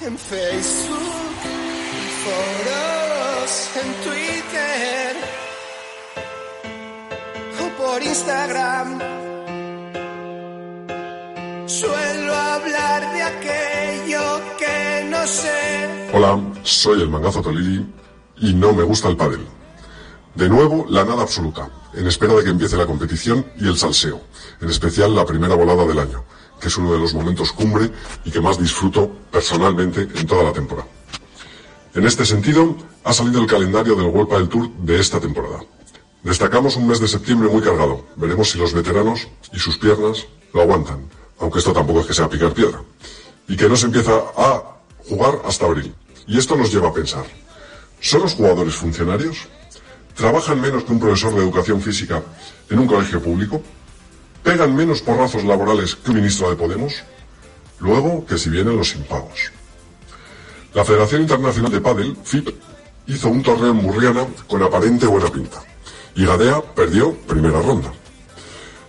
En Facebook, en foros, en Twitter o por Instagram. Suelo hablar de aquello que no sé. Hola, soy el mangazo Tolili y no me gusta el pádel. De nuevo, la nada absoluta, en espera de que empiece la competición y el salseo, en especial la primera volada del año, que es uno de los momentos cumbre y que más disfruto personalmente en toda la temporada. En este sentido, ha salido el calendario del World del Tour de esta temporada. Destacamos un mes de septiembre muy cargado. Veremos si los veteranos y sus piernas lo aguantan, aunque esto tampoco es que sea picar piedra. Y que no se empieza a jugar hasta abril. Y esto nos lleva a pensar, ¿son los jugadores funcionarios? ¿Trabajan menos que un profesor de educación física en un colegio público? ¿Pegan menos porrazos laborales que un ministro de Podemos? Luego, que si vienen los impagos. La Federación Internacional de Padel, FIP, hizo un torneo en Murriana con aparente buena pinta. Y Gadea perdió primera ronda.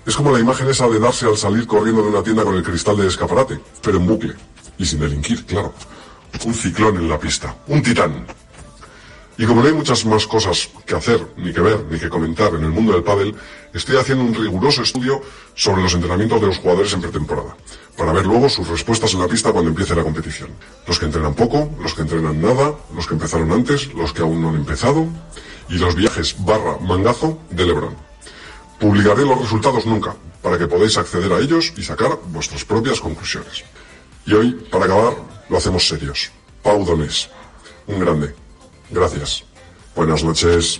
Es como la imagen esa de darse al salir corriendo de una tienda con el cristal de escaparate, pero en bucle. Y sin delinquir, claro. Un ciclón en la pista. Un titán. Y como no hay muchas más cosas que hacer, ni que ver, ni que comentar en el mundo del pádel, estoy haciendo un riguroso estudio sobre los entrenamientos de los jugadores en pretemporada, para ver luego sus respuestas en la pista cuando empiece la competición. Los que entrenan poco, los que entrenan nada, los que empezaron antes, los que aún no han empezado, y los viajes barra mangazo de Lebron. Publicaré los resultados nunca, para que podáis acceder a ellos y sacar vuestras propias conclusiones. Y hoy, para acabar, lo hacemos serios. Pau Donés, un grande. Gracias. Buenas noches.